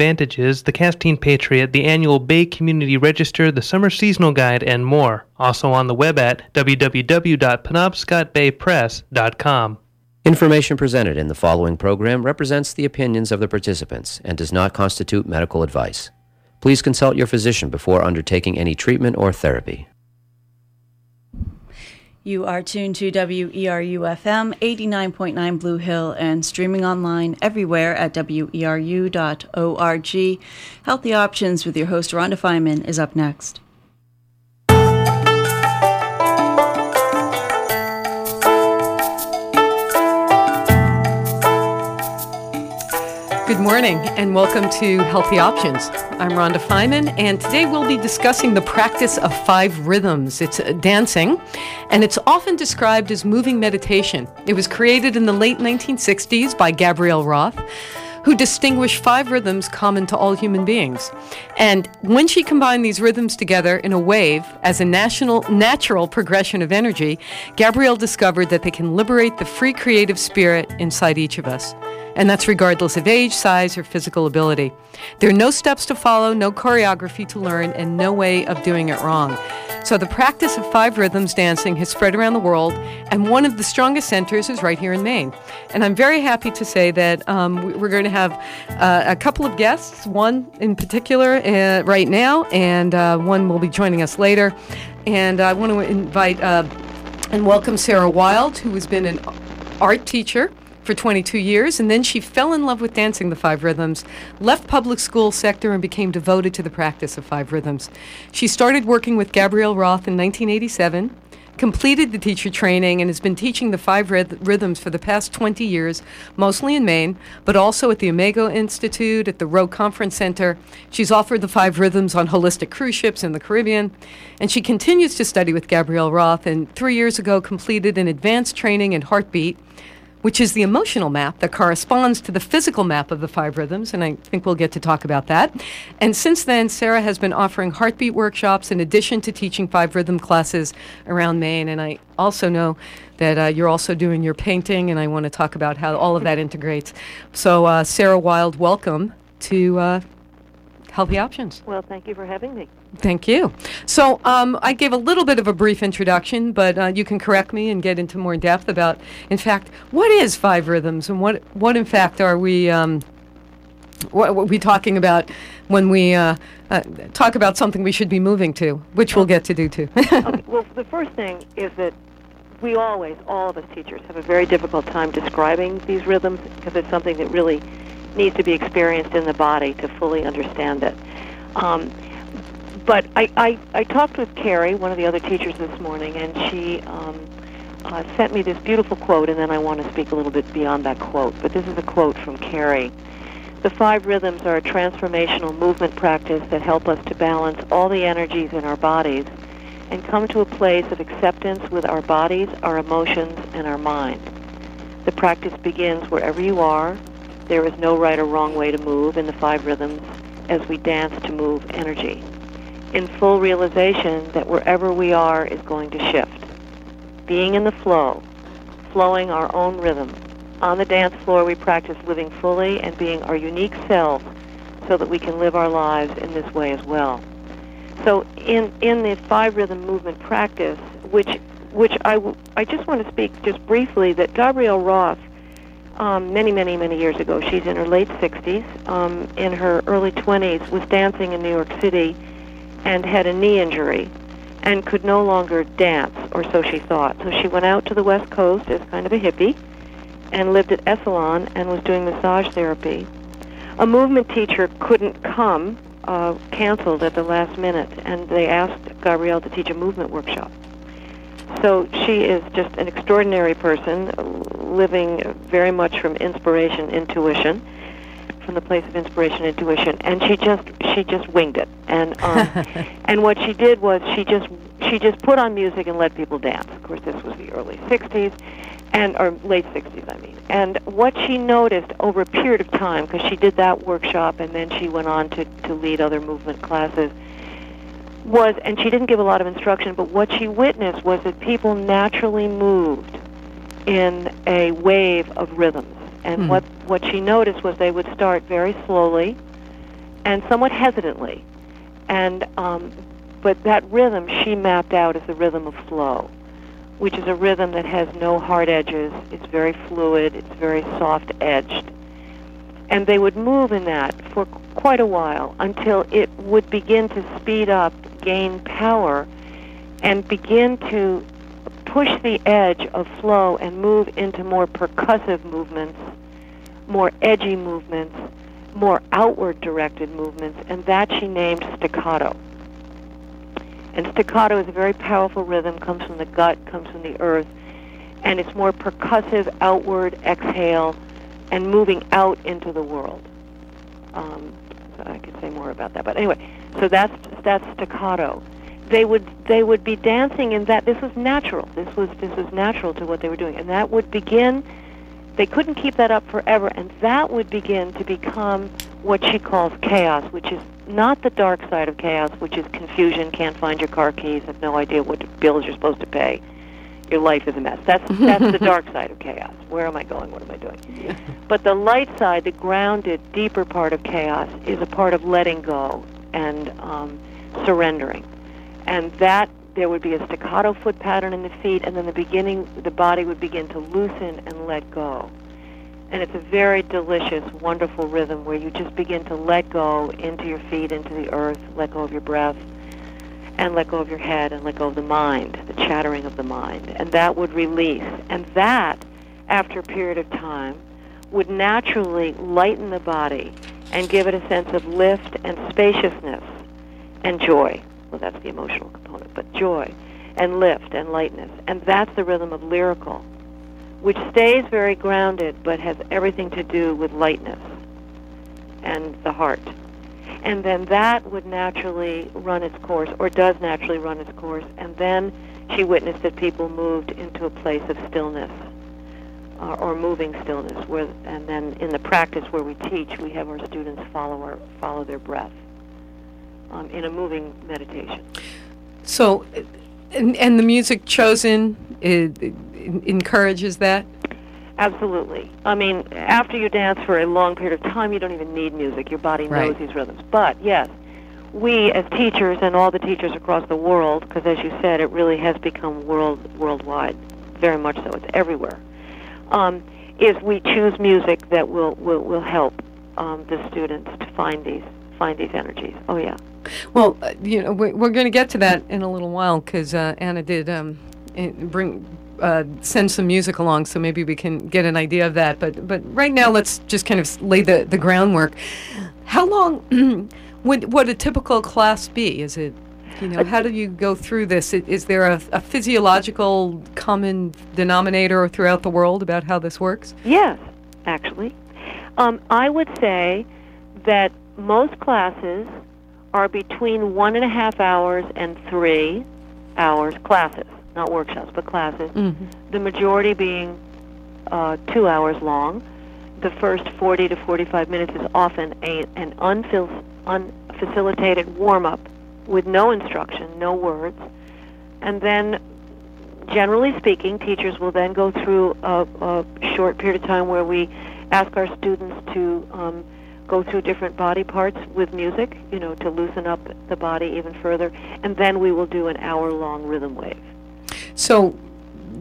Advantages, the Castine Patriot, the annual Bay Community Register, the Summer Seasonal Guide, and more. Also on the web at www.penobscotbaypress.com. Information presented in the following program represents the opinions of the participants and does not constitute medical advice. Please consult your physician before undertaking any treatment or therapy. You are tuned to WERU FM 89.9 Blue Hill and streaming online everywhere at weru.org. Healthy Options with your host Rhonda Feinman is up next. Good morning and welcome to Healthy Options. I'm Rhonda Feinman, and today we'll be discussing the practice of five rhythms. It's uh, dancing, and it's often described as moving meditation. It was created in the late 1960s by Gabrielle Roth who distinguished five rhythms common to all human beings. And when she combined these rhythms together in a wave as a national, natural progression of energy, Gabrielle discovered that they can liberate the free creative spirit inside each of us and that's regardless of age, size, or physical ability. There are no steps to follow, no choreography to learn, and no way of doing it wrong. So the practice of five rhythms dancing has spread around the world, and one of the strongest centers is right here in Maine. And I'm very happy to say that um, we're going to have uh, a couple of guests, one in particular uh, right now, and uh, one will be joining us later. And I want to invite uh, and welcome Sarah Wild, who has been an art teacher for 22 years, and then she fell in love with dancing the five rhythms, left public school sector, and became devoted to the practice of five rhythms. She started working with Gabrielle Roth in 1987 completed the teacher training and has been teaching the five rhythms for the past 20 years, mostly in Maine, but also at the Omega Institute, at the Rowe Conference Center. She's offered the five rhythms on holistic cruise ships in the Caribbean, and she continues to study with Gabrielle Roth, and three years ago completed an advanced training in heartbeat which is the emotional map that corresponds to the physical map of the five rhythms, and I think we'll get to talk about that. And since then, Sarah has been offering heartbeat workshops in addition to teaching five rhythm classes around Maine. And I also know that uh, you're also doing your painting, and I want to talk about how all of that integrates. So, uh, Sarah Wild, welcome to uh, Healthy Options. Well, thank you for having me. Thank you. So um, I gave a little bit of a brief introduction, but uh, you can correct me and get into more depth about, in fact, what is five rhythms and what what in fact are we um, what, what we talking about when we uh, uh, talk about something we should be moving to, which we'll get to do too. okay. Well, the first thing is that we always, all of us teachers, have a very difficult time describing these rhythms because it's something that really needs to be experienced in the body to fully understand it. Um, but I, I, I talked with Carrie, one of the other teachers this morning, and she um, uh, sent me this beautiful quote, and then I want to speak a little bit beyond that quote. But this is a quote from Carrie. The five rhythms are a transformational movement practice that help us to balance all the energies in our bodies and come to a place of acceptance with our bodies, our emotions, and our mind. The practice begins wherever you are. There is no right or wrong way to move in the five rhythms as we dance to move energy in full realization that wherever we are is going to shift. Being in the flow, flowing our own rhythm. On the dance floor, we practice living fully and being our unique selves so that we can live our lives in this way as well. So in, in the five rhythm movement practice, which, which I, w- I just want to speak just briefly that Gabrielle Roth, um, many, many, many years ago, she's in her late 60s, um, in her early 20s, was dancing in New York City and had a knee injury and could no longer dance, or so she thought. So she went out to the West Coast as kind of a hippie and lived at Esalen and was doing massage therapy. A movement teacher couldn't come, uh, canceled at the last minute, and they asked Gabrielle to teach a movement workshop. So she is just an extraordinary person, living very much from inspiration, intuition from the place of inspiration and intuition and she just she just winged it. And um and what she did was she just she just put on music and let people dance. Of course this was the early 60s and or late 60s I mean. And what she noticed over a period of time because she did that workshop and then she went on to to lead other movement classes was and she didn't give a lot of instruction but what she witnessed was that people naturally moved in a wave of rhythms and mm. what, what she noticed was they would start very slowly, and somewhat hesitantly. And um, but that rhythm she mapped out as the rhythm of flow, which is a rhythm that has no hard edges. It's very fluid. It's very soft edged. And they would move in that for quite a while until it would begin to speed up, gain power, and begin to push the edge of flow and move into more percussive movements, more edgy movements, more outward directed movements, and that she named staccato. And staccato is a very powerful rhythm, comes from the gut, comes from the earth, and it's more percussive, outward, exhale, and moving out into the world. Um, I could say more about that, but anyway, so that's that's staccato. They would they would be dancing in that. This was natural. This was this was natural to what they were doing, and that would begin. They couldn't keep that up forever, and that would begin to become what she calls chaos, which is not the dark side of chaos, which is confusion, can't find your car keys, have no idea what bills you're supposed to pay. Your life is a mess. That's that's the dark side of chaos. Where am I going? What am I doing? But the light side, the grounded, deeper part of chaos, is a part of letting go and um, surrendering, and that there would be a staccato foot pattern in the feet, and then the beginning, the body would begin to loosen and let go and it's a very delicious, wonderful rhythm where you just begin to let go into your feet, into the earth, let go of your breath, and let go of your head, and let go of the mind, the chattering of the mind. And that would release. And that, after a period of time, would naturally lighten the body and give it a sense of lift and spaciousness and joy. Well, that's the emotional component, but joy and lift and lightness. And that's the rhythm of lyrical which stays very grounded but has everything to do with lightness and the heart. And then that would naturally run its course, or does naturally run its course, and then she witnessed that people moved into a place of stillness uh, or moving stillness. Where, and then in the practice where we teach, we have our students follow our, follow their breath um, in a moving meditation. So, and, and the music chosen, it, it encourages that? Absolutely. I mean, after you dance for a long period of time, you don't even need music. Your body knows Right. these rhythms. But yes, we as teachers and all the teachers across the world, because as you said, it really has become world worldwide, very much so. It's everywhere. Um, is we choose music that will will, will help um, the students to find these find these energies. Oh yeah. Well, uh, you know, we're, we're going to get to that in a little while because uh, Anna did um, eh, bring uh, send some music along, so maybe we can get an idea of that. But but right now, let's just kind of lay the, the groundwork. How long would would a typical class be? Is it you know how do you go through this? Is there a, a physiological common denominator throughout the world about how this works? Yes, actually. Um, I would say that most classes are between one and a half hours and three hours classes, not workshops, but classes. Mm-hmm. The majority being uh, two hours long. The first 40 to 45 minutes is often a, an unfil- unfacilitated warm-up with no instruction, no words. And then, generally speaking, teachers will then go through a, a short period of time where we ask our students to um, go through different body parts with music, you know, to loosen up the body even further. And then we will do an hour-long rhythm wave. So,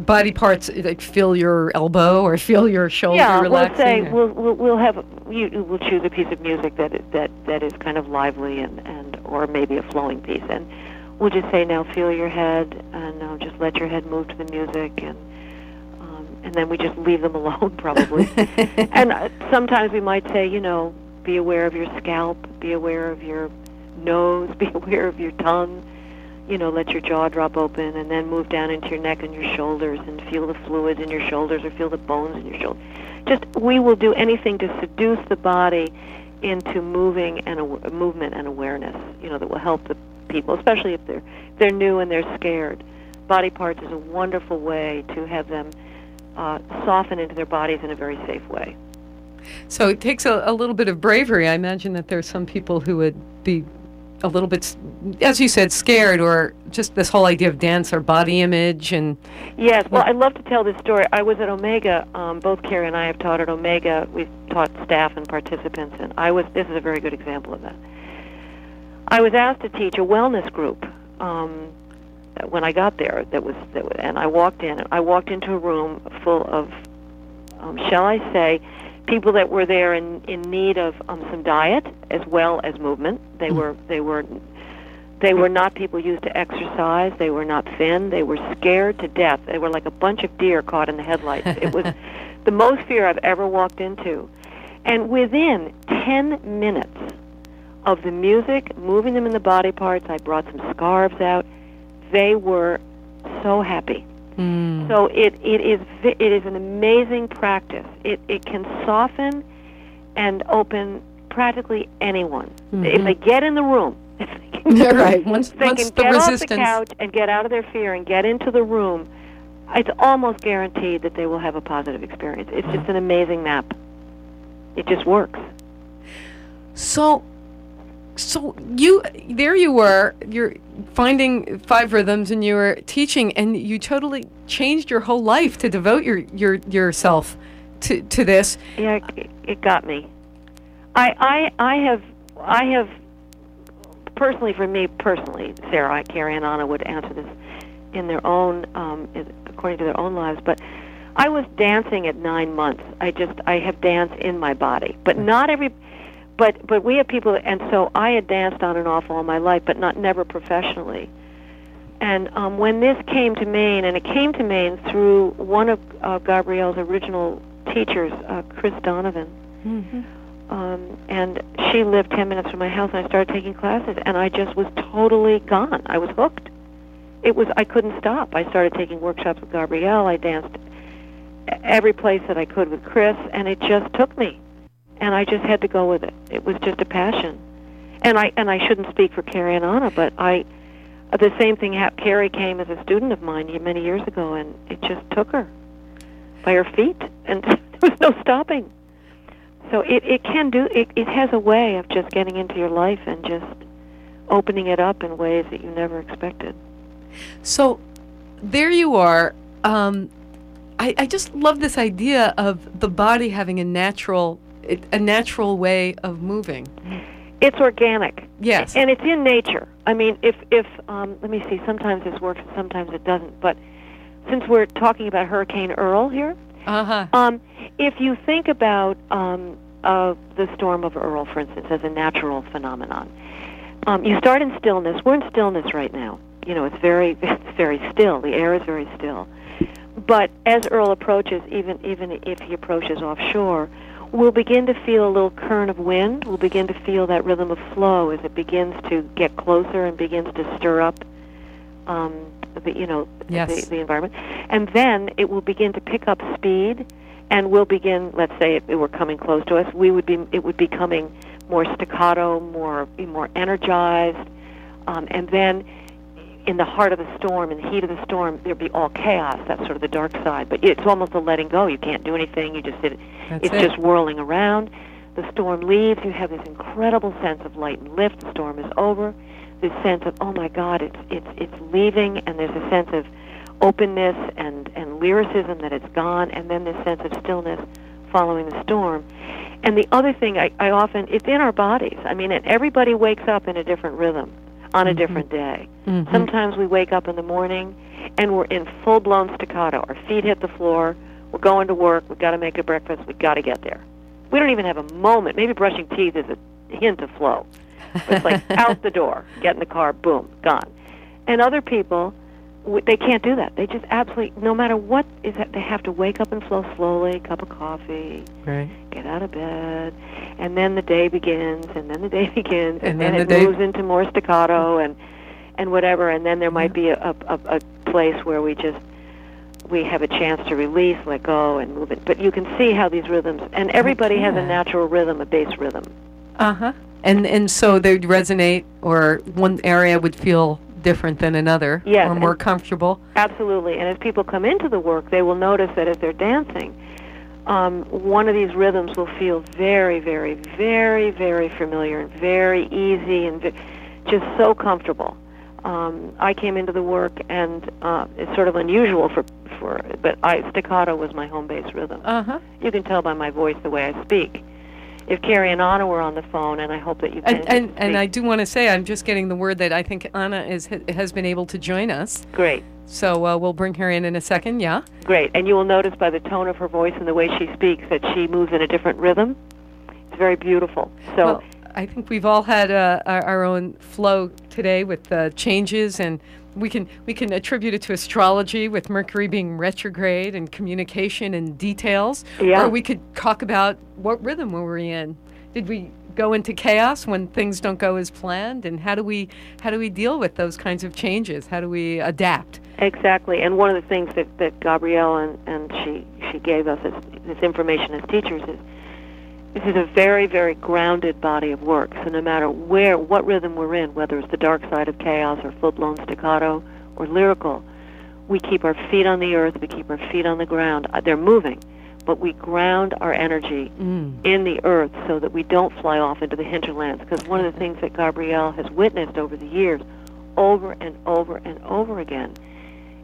body parts like feel your elbow or feel your shoulder yeah, relaxing. we'll say we'll, we'll we'll have you we'll choose a piece of music that is, that that is kind of lively and and or maybe a flowing piece, and we'll just say now feel your head and now just let your head move to the music and. um, And then we just leave them alone, probably. and uh, sometimes we might say, you know, be aware of your scalp, be aware of your nose, be aware of your tongue. You know, let your jaw drop open, and then move down into your neck and your shoulders, and feel the fluids in your shoulders, or feel the bones in your shoulders. Just we will do anything to seduce the body into moving and aw- movement and awareness. You know, that will help the people, especially if they're they're new and they're scared. Body parts is a wonderful way to have them uh, soften into their bodies in a very safe way. So it takes a, a little bit of bravery. I imagine that there's some people who would be a little bit, as you said, scared, or just this whole idea of dance or body image, and Yes, well, I love to tell this story. I was at Omega. Um, both Carrie and I have taught at Omega. We've taught staff and participants, and I was. This is a very good example of that. I was asked to teach a wellness group um, when I got there. That was, that was, and I walked in. I walked into a room full of, um, shall I say, people that were there in in need of um, some diet as well as movement. They were they were they were not people used to exercise. They were not thin. They were scared to death. They were like a bunch of deer caught in the headlights. It was the most fear I've ever walked into. And within 10 minutes of the music, moving them in the body parts, I brought some scarves out. They were so happy. Mm. So it, it is it is an amazing practice. It it can soften and open practically anyone if they get in the room. They can, right. Once, they once can the get off the couch and get out of their fear and get into the room, it's almost guaranteed that they will have a positive experience. It's just an amazing map. It just works. So, so you there you were. You're finding five rhythms, and you were teaching, and you totally changed your whole life to devote your your yourself to to this. Yeah, it, got me. I I I have I have personally for me personally, Sarah, I, Carrie, and Anna would answer this in their own um, according to their own lives, but. I was dancing at nine months. I just I have dance in my body, but not every. But but we have people, and so I had danced on and off all my life, but not never professionally. And um, when this came to Maine, and it came to Maine through one of uh, Gabrielle's original teachers, uh, Chris Donovan, um, and she lived 10 minutes from my house, and I started taking classes, and I just was totally gone. I was hooked. It was I couldn't stop. I started taking workshops with Gabrielle. I danced every place that I could with Chris, and it just took me, and I just had to go with it. It was just a passion, and I and I shouldn't speak for Carrie and Anna, but I the same thing happened. Carrie came as a student of mine many years ago, and it just took her by her feet, and there was no stopping. So it it can do it. It has a way of just getting into your life and just opening it up in ways that you never expected. So, there you are. Um, I, I just love this idea of the body having a natural a natural way of moving. It's organic. Yes. and it's in nature. I mean, if if um, let me see, sometimes this works and sometimes it doesn't. But since we're talking about Hurricane Earl here, Uh huh. um, if you think about um, uh, the storm of Earl, for instance, as a natural phenomenon, um, you start in stillness. We're in stillness right now. You know, it's very it's very still. The air is very still. But as Earl approaches, even even if he approaches offshore, we'll begin to feel a little current of wind. We'll begin to feel that rhythm of flow as it begins to get closer and begins to stir up um, the you know Yes. the, the environment, and then it will begin to pick up speed, and we'll begin. Let's say if it were coming close to us, we would be it would be coming more staccato, more more energized, um, and then in the heart of the storm, in the heat of the storm, there'd be all chaos. That's sort of the dark side. But it's almost a letting go. You can't do anything. You just sit. That's it's it. just whirling around. The storm leaves. You have this incredible sense of light and lift. The storm is over. This sense of oh my God, it's it's it's leaving, and there's a sense of openness and and lyricism that it's gone, and then this sense of stillness following the storm. And the other thing I, I often it's in our bodies. I mean, and everybody wakes up in a different rhythm on a different day. Mhm. Sometimes we wake up in the morning and we're in full blown staccato. Our feet hit the floor. We're going to work. We've got to make a breakfast. We've got to get there. We don't even have a moment. Maybe brushing teeth is a hint of flow. But it's like out the door, get in the car, boom, gone. And other people, they can't do that. They just absolutely, no matter what is that, they have to wake up and flow slowly, cup of coffee, Right. get out of bed, and then the day begins, and then the day begins, And and, then then, the it day- moves into more staccato and and whatever, and then there might be a, a, a place where we just we have a chance to release, let go, and move it. But you can see how these rhythms, and everybody has a natural rhythm, a base rhythm. Uh huh. And and so they'd resonate, or one area would feel different than another, Yes, or more comfortable. Absolutely. And as people come into the work, they will notice that as they're dancing, um, one of these rhythms will feel very, very, very, very familiar and very easy and just so comfortable. Um, I came into the work, and uh, it's sort of unusual for, for, but I, staccato was my home base rhythm. Uh huh. You can tell by my voice the way I speak. If Carrie and Anna were on the phone, and I hope that you can. And, and, and I do want to say, I'm just getting the word that I think Anna is has been able to join us. Great. So uh, we'll bring her in in a second. Yeah. Great. And you will notice by the tone of her voice and the way she speaks that she moves in a different rhythm. It's very beautiful. So. Well, I think we've all had uh, our, our, own flow today with uh, changes, and we can we can attribute it to astrology with Mercury being retrograde and communication and details. Yeah. Or we could talk about what rhythm were we in. Did we go into chaos when things don't go as planned, and how do we how do we deal with those kinds of changes? How do we adapt? Exactly, and one of the things that, that Gabrielle and, and she she gave us as this information as teachers is this is a very, very grounded body of work. So no matter where, what rhythm we're in, whether it's the dark side of chaos or full-blown staccato or lyrical, we keep our feet on the earth, we keep our feet on the ground. Uh, they're moving, but we ground our energy mm. in the earth so that we don't fly off into the hinterlands. Because one of the things that Gabrielle has witnessed over the years, over and over and over again,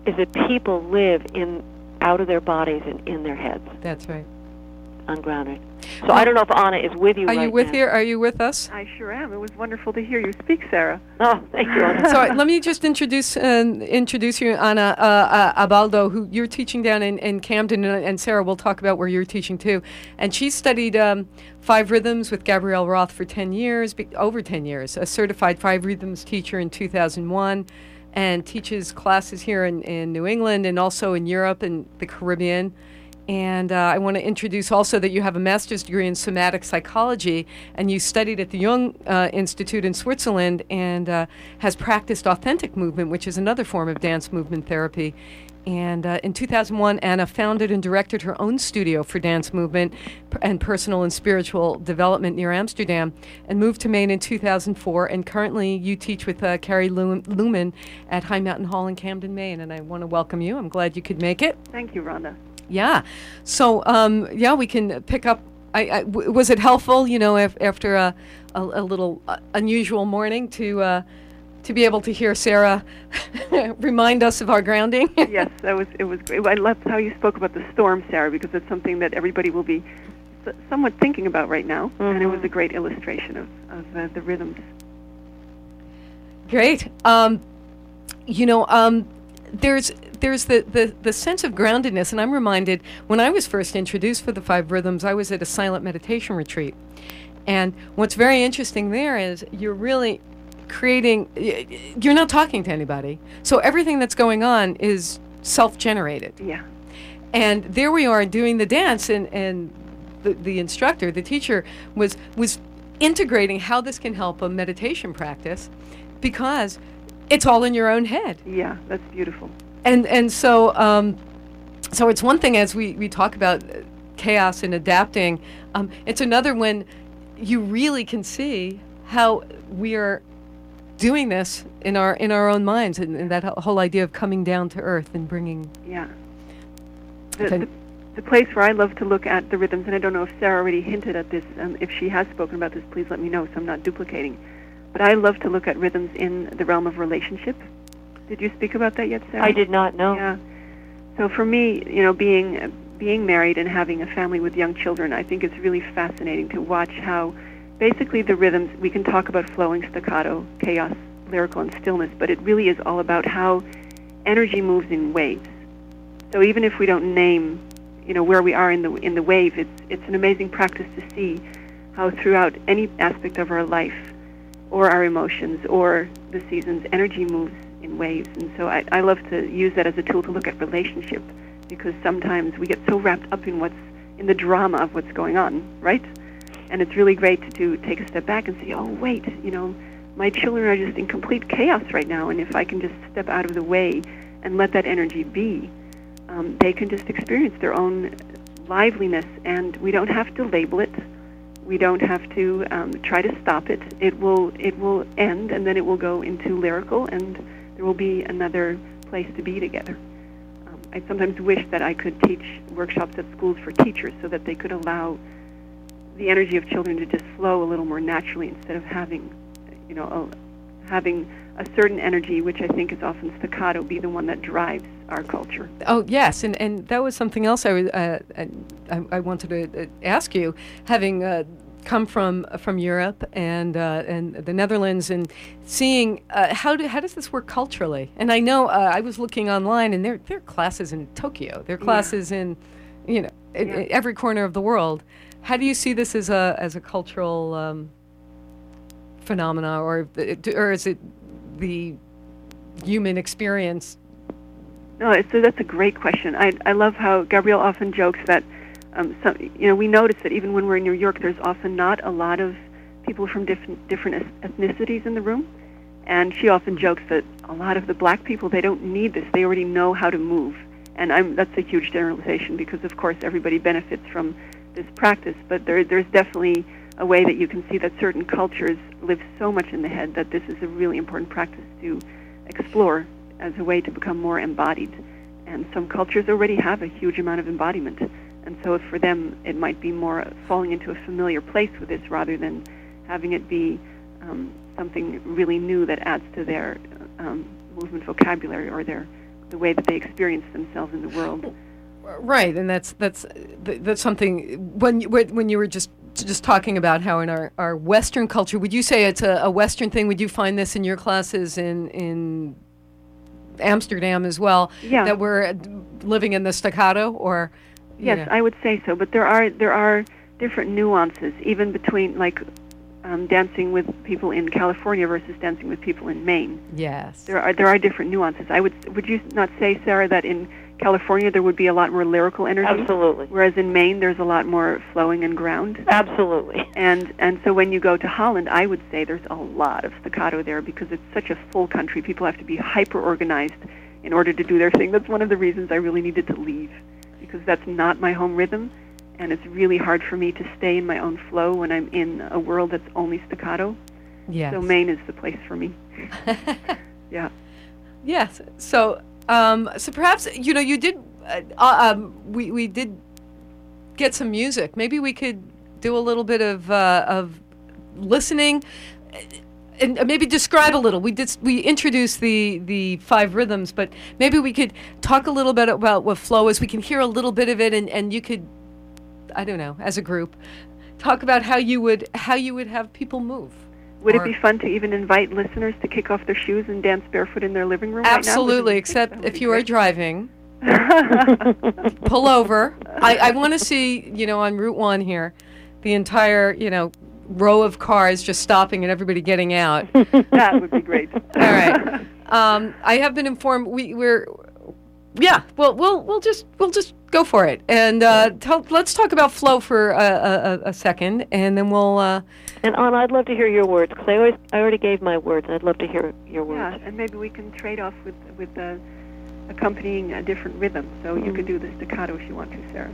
is that people live in out of their bodies and in their heads. That's right ungrounded. So I don't know if Anna is with you. Are right you with now. here? Are you with us? I sure am. It was wonderful to hear you speak, Sarah. Oh, thank you. Anna. so let me just introduce uh, introduce you, Anna uh, uh, Abaldo, who you're teaching down in, in Camden, and, and Sarah will talk about where you're teaching too. And she studied um, five rhythms with Gabrielle Roth for 10 years, over 10 years, a certified five rhythms teacher in 2001 and teaches classes here in, in New England and also in Europe and the Caribbean. And uh, I want to introduce also that you have a master's degree in somatic psychology, and you studied at the Jung uh, Institute in Switzerland, and uh, has practiced authentic movement, which is another form of dance movement therapy. And uh, in 2001, Anna founded and directed her own studio for dance movement and personal and spiritual development near Amsterdam, and moved to Maine in 2004. And currently, you teach with uh, Carrie Lumen at High Mountain Hall in Camden, Maine. And I want to welcome you. I'm glad you could make it. Thank you, Rhonda. Yeah. So, um, yeah, we can pick up. I, I, w- was it helpful, you know, af- after a, a, a little uh, unusual morning to uh, to be able to hear Sarah remind us of our grounding? yes, that was it was great. I loved how you spoke about the storm, Sarah, because it's something that everybody will be s- somewhat thinking about right now, mm-hmm. and it was a great illustration of of uh, the rhythms. Great. Um, you know, um, there's there's the, the, the sense of groundedness, and I'm reminded when I was first introduced for the five rhythms, I was at a silent meditation retreat. And what's very interesting there is you're really creating, you're not talking to anybody. So everything that's going on is self generated. Yeah. And there we are doing the dance, and, and the, the instructor, the teacher, was, was integrating how this can help a meditation practice because it's all in your own head. Yeah, that's beautiful. And and so um, so it's one thing as we, we talk about chaos and adapting. Um, it's another when you really can see how we are doing this in our in our own minds, and, and that whole idea of coming down to earth and bringing. Yeah. The, the, the, place where I love to look at the rhythms, and I don't know if Sarah already hinted at this. Um, if she has spoken about this, please let me know so I'm not duplicating. But I love to look at rhythms in the realm of relationship did you speak about that yet, Sarah? I did not know. Yeah. So for me, you know, being being married and having a family with young children, I think it's really fascinating to watch how basically the rhythms we can talk about flowing staccato, chaos, lyrical and stillness, but it really is all about how energy moves in waves. So even if we don't name, you know, where we are in the in the wave, it's it's an amazing practice to see how throughout any aspect of our life or our emotions or the seasons, energy moves in waves. And so I, I love to use that as a tool to look at relationship because sometimes we get so wrapped up in what's in the drama of what's going on, right? And it's really great to, take a step back and say, oh, wait, you know, my children are just in complete chaos right now. And if I can just step out of the way and let that energy be, um, they can just experience their own liveliness. And we don't have to label it. We don't have to um, try to stop it. It will it will end, and then it will go into lyrical and there will be another place to be together. Um, I sometimes wish that I could teach workshops at schools for teachers so that they could allow the energy of children to just flow a little more naturally instead of having, you know, a, having a certain energy, which I think is often staccato, be the one that drives our culture. Oh yes, and and that was something else I uh, I, I wanted to uh, ask you, having. Uh, come from from Europe and uh, and the Netherlands and seeing uh, how do, how does this work culturally? And I know uh, I was looking online and there there are classes in Tokyo, there are classes in you know in- in every corner of the world. How do you see this as a as a cultural um, phenomena, or or is it the human experience? No, it's, that's a great question. I, I love how Gabrielle often jokes that, um, some, you know, we notice that even when we're in New York, there's often not a lot of people from different different ethnicities in the room, and she often jokes that a lot of the black people they don't need this; they already know how to move. And I'm that's a huge generalization because of course everybody benefits from this practice, but there there's definitely a way that you can see that certain cultures live so much in the head that this is a really important practice to explore as a way to become more embodied. And some cultures already have a huge amount of embodiment. And so for them, it might be more falling into a familiar place with this rather than having it be um, something really new that adds to their um, movement vocabulary or their the way that they experience themselves in the world. Right, and that's that's that's something when you, when you were just just talking about how in our, our Western culture, would you say it's a, a Western thing? Would you find this in your classes in in Amsterdam as well? Yeah. That we're living in the staccato, or Yes, know- I would say so. But there are there are different nuances, even between like um, dancing with people in California versus dancing with people in Maine. yes, There are there are different nuances. I would would you not say, Sarah, that in California there would be a lot more lyrical energy, Absolutely. whereas in Maine there's a lot more flowing and ground. Absolutely. And and so when you go to Holland, I would say there's a lot of staccato there because it's such a full country. People have to be hyper organized in order to do their thing. That's one of the reasons I really needed to leave because that's not my home rhythm, and it's really hard for me to stay in my own flow when I'm in a world that's only staccato. yes. So Maine is the place for me. Yeah. Yes. So, um, so perhaps you know you did. Uh, uh, um, we we did get some music. Maybe we could do a little bit of uh, of listening, and uh, maybe describe a little. We did. We introduced the the five rhythms, but maybe we could talk a little bit about what flow is. We can hear a little bit of it, and and you could, I don't know, as a group, talk about how you would how you would have people move. Would it be fun to even invite listeners to kick off their shoes and dance barefoot in their living room right now? Absolutely, Would except if you are driving. pull over. I, I want to see, you know, on Route 1 here, the entire, you know, row of cars just stopping and everybody getting out. That would be great. All right. Um, I have been informed we, we're, yeah, well, we'll, we'll just, we'll just go for it. And uh, tell, let's talk about flow for a, a, a- a second, and then we'll, uh, And Anna, I'd love to hear your words because I always I already gave my words. I'd love to hear your words. Yeah, words. and maybe we can trade off with with uh, accompanying a different rhythm. So you could do the staccato if you want to, Sarah.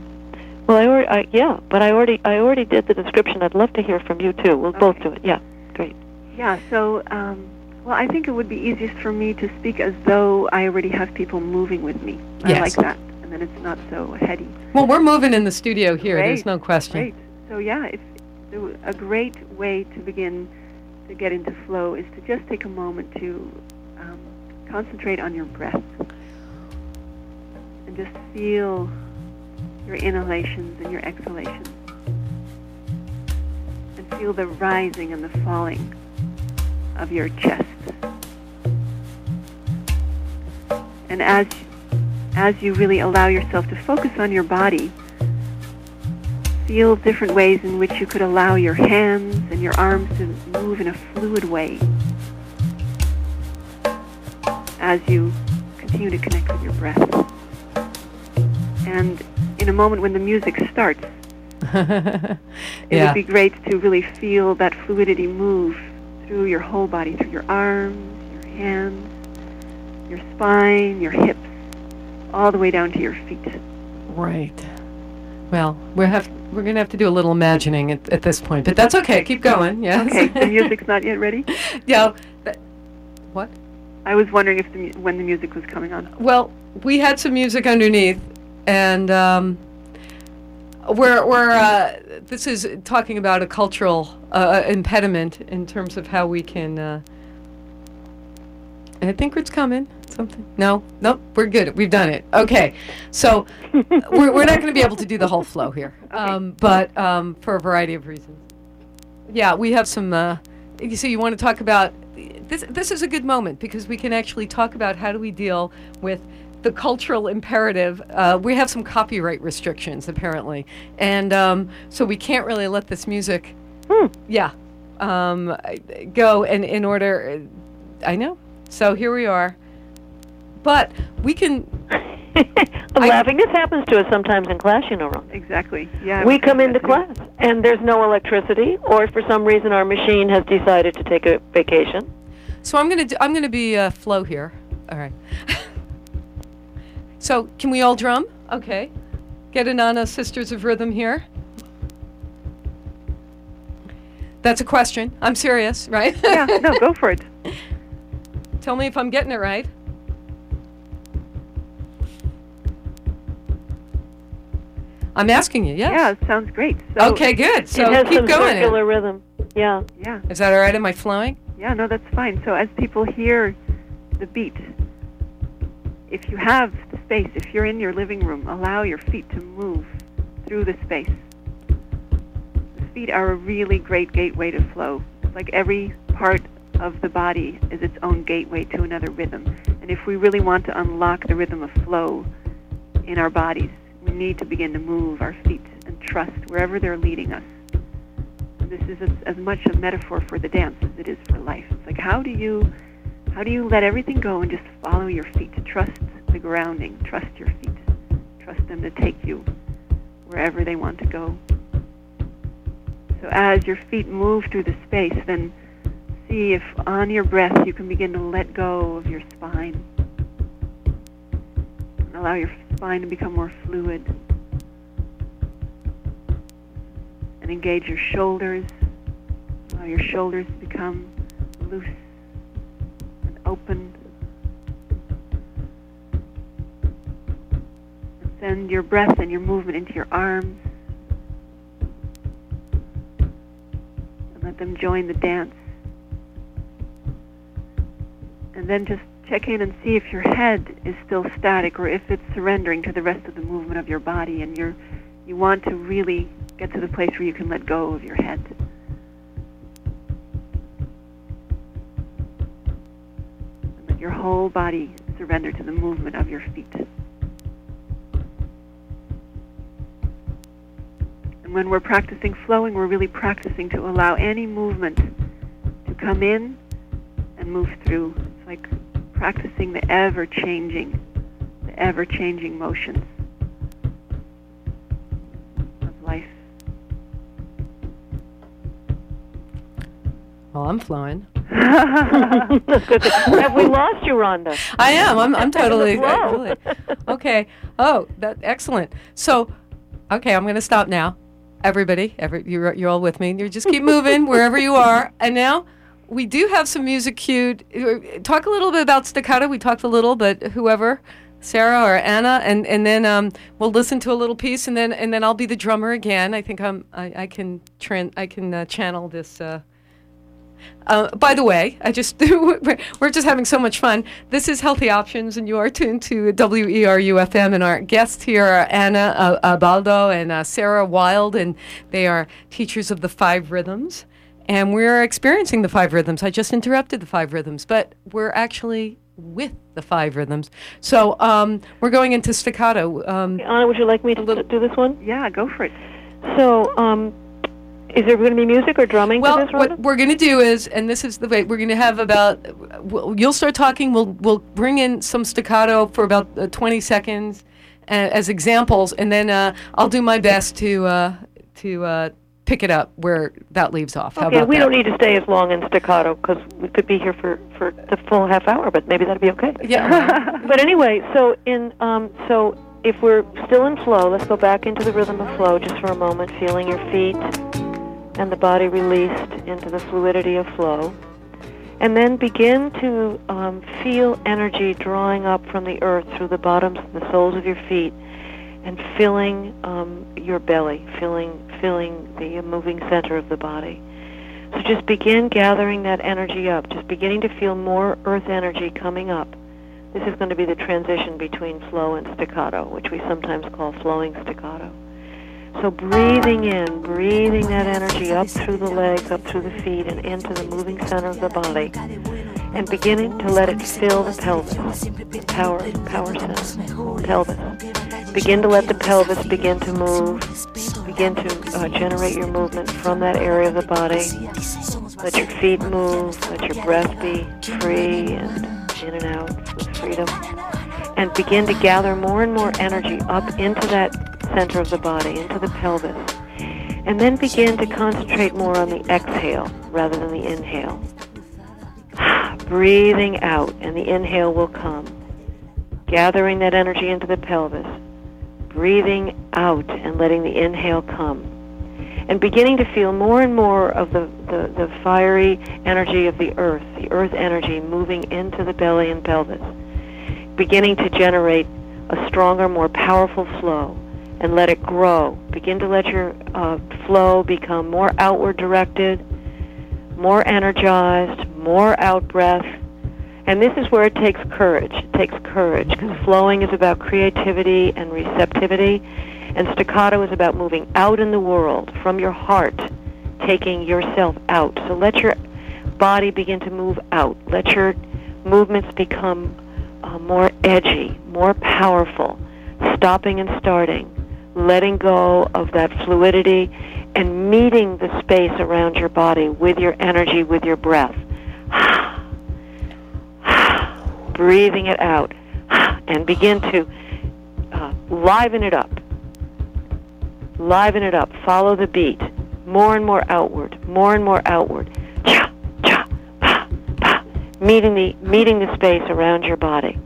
Well, I already I, yeah, but I already I already did the description. I'd love to hear from you too. We'll both do it. Yeah, great. Yeah. So, um, well, I think it would be easiest for me to speak as though I already have people moving with me. I like that, and then it's not so heady. well, we're moving in the studio here. There's no question. Great. So yeah, if a great way to begin to get into flow is to just take a moment to um, concentrate on your breath and just feel your inhalations and your exhalations and feel the rising and the falling of your chest. And as as you really allow yourself to focus on your body, feel different ways in which you could allow your hands and your arms to move in a fluid way as you continue to connect with your breath. And in a moment when the music starts, it yeah. would be great to really feel that fluidity move through your whole body, through your arms, your hands, your spine, your hips, all the way down to your feet. Right. Well, we have we're gonna have to do a little imagining at, at this point, but that's okay. Keep going. Yes. Okay, the music's not yet ready. yeah. what? I was wondering if the, when the music was coming on. Well, we had some music underneath, and um, we're we're uh, this is talking about a cultural uh, impediment in terms of how we can. Uh, I think it's coming. Something? No, nope. We're good. We've done it. Okay, so we're we're not going to be able to do the whole flow here, um, but um, for a variety of reasons. Yeah, we have some. Uh, you see, you want to talk about this. This is a good moment because we can actually talk about how do we deal with the cultural imperative. Uh, we have some copyright restrictions apparently, and um, so we can't really let this music. Hmm. Yeah, um, go and in order. I know. So here we are, but we can. I'm laughing. This happens to us sometimes in class, you know, Ron. Exactly. Yeah. We come into that too. class and there's no electricity, or for some reason our machine has decided to take a vacation. So I'm gonna do, I'm gonna be uh, flow here. All right. so can we all drum? Okay. Get us, Sisters of Rhythm here. That's a question. I'm serious, right? Yeah. No, go for it. Tell me if I'm getting it right. I'm asking you. Yes. Yeah, it sounds great. So, okay, good. So it has keep some going. circular rhythm. Yeah. Yeah. Is that all right? Am I flowing? Yeah, no, that's fine. So as people hear the beat, if you have the space, if you're in your living room, allow your feet to move through the space. The feet are a really great gateway to flow. It's like every part of the body is its own gateway to another rhythm. And if we really want to unlock the rhythm of flow in our bodies, we need to begin to move our feet and trust wherever they're leading us this is as, as much a metaphor for the dance as it is for life. It's like how do you how do you let everything go and just follow your feet? To trust the grounding. Trust your feet. Trust them to take you wherever they want to go. So as your feet move through the space, then see if on your breath you can begin to let go of your spine. And allow your spine to become more fluid. and engage your shoulders. Allow your shoulders to become loose open. Send your breath and your movement into your arms. And let them join the dance. And then just check in and see if your head is still static or if it's surrendering to the rest of the movement of your body and you're you want to really get to the place where you can let go of your head. And let your whole body surrender to the movement of your feet. And when we're practicing flowing, we're really practicing to allow any movement to come in and move through. It's like practicing the ever changing, the ever changing motions of life. Well, I'm flowing. Have we lost you, Rhonda? I am. I'm, I'm totally. Flow. really. Okay. Oh, that excellent. So, okay, I'm going to stop now. Everybody, every you're you're all with me. You just keep moving wherever you are. And now we do have some music cued. Talk a little bit about staccato. We talked a little, but whoever, Sarah or Anna, and and then um, we'll listen to a little piece, and then and then I'll be the drummer again. I think I'm I, I can tran- I can uh, channel this. Uh, uh, by the way, I just we're, we're just having so much fun. This is Healthy Options, and you are tuned to E WERU FM. And our guests here are Anna uh, uh, Baldo and uh, Sarah Wild, and they are teachers of the five rhythms. And we're experiencing the five rhythms. I just interrupted the five rhythms, but we're actually with the five rhythms. So um, we're going into staccato. Um, Anna, would you like me to little- do this one? Yeah, go for it. So, um, is there going to be music or drumming Well, for this, what we're going to do is, and this is the way we're going to have about. We'll, you'll start talking. We'll we'll bring in some staccato for about uh, twenty seconds uh, as examples, and then uh, I'll do my best to uh, to uh, pick it up where that leaves off. How Okay, we that? don't need to stay as long in staccato because we could be here for for the full half hour, but maybe that'd be okay. Yeah. But anyway, so in um, so if we're still in flow, let's go back into the rhythm of flow just for a moment, feeling your feet and the body released into the fluidity of flow. And then begin to um, feel energy drawing up from the earth through the bottoms, the soles of your feet, and filling um, your belly, filling filling the moving center of the body. So just begin gathering that energy up, just beginning to feel more earth energy coming up. This is going to be the transition between flow and staccato, which we sometimes call flowing staccato. So breathing in, breathing that energy up through the legs, up through the feet, and into the moving center of the body, and beginning to let it fill the pelvis, power, power center, pelvis. Begin to let the pelvis begin to move. Begin to uh, generate your movement from that area of the body. Let your feet move. Let your breath be free and in and out with freedom. And begin to gather more and more energy up into that center of the body, into the pelvis. And then begin to concentrate more on the exhale rather than the inhale. Breathing out, and the inhale will come. Gathering that energy into the pelvis. Breathing out and letting the inhale come. And beginning to feel more and more of the, the, the fiery energy of the earth, the earth energy moving into the belly and pelvis. Beginning to generate a stronger, more powerful flow and let it grow. Begin to let your uh, flow become more outward directed, more energized, more out breath. And this is where it takes courage. It takes courage because flowing is about creativity and receptivity, and staccato is about moving out in the world from your heart, taking yourself out. So let your body begin to move out. Let your movements become uh, more edgy, more powerful, stopping and starting letting go of that fluidity and meeting the space around your body with your energy, with your breath. Breathing it out and begin to uh, liven it up. Liven it up. Follow the beat. More and more outward. More and more outward. Meeting the meeting the space around your body.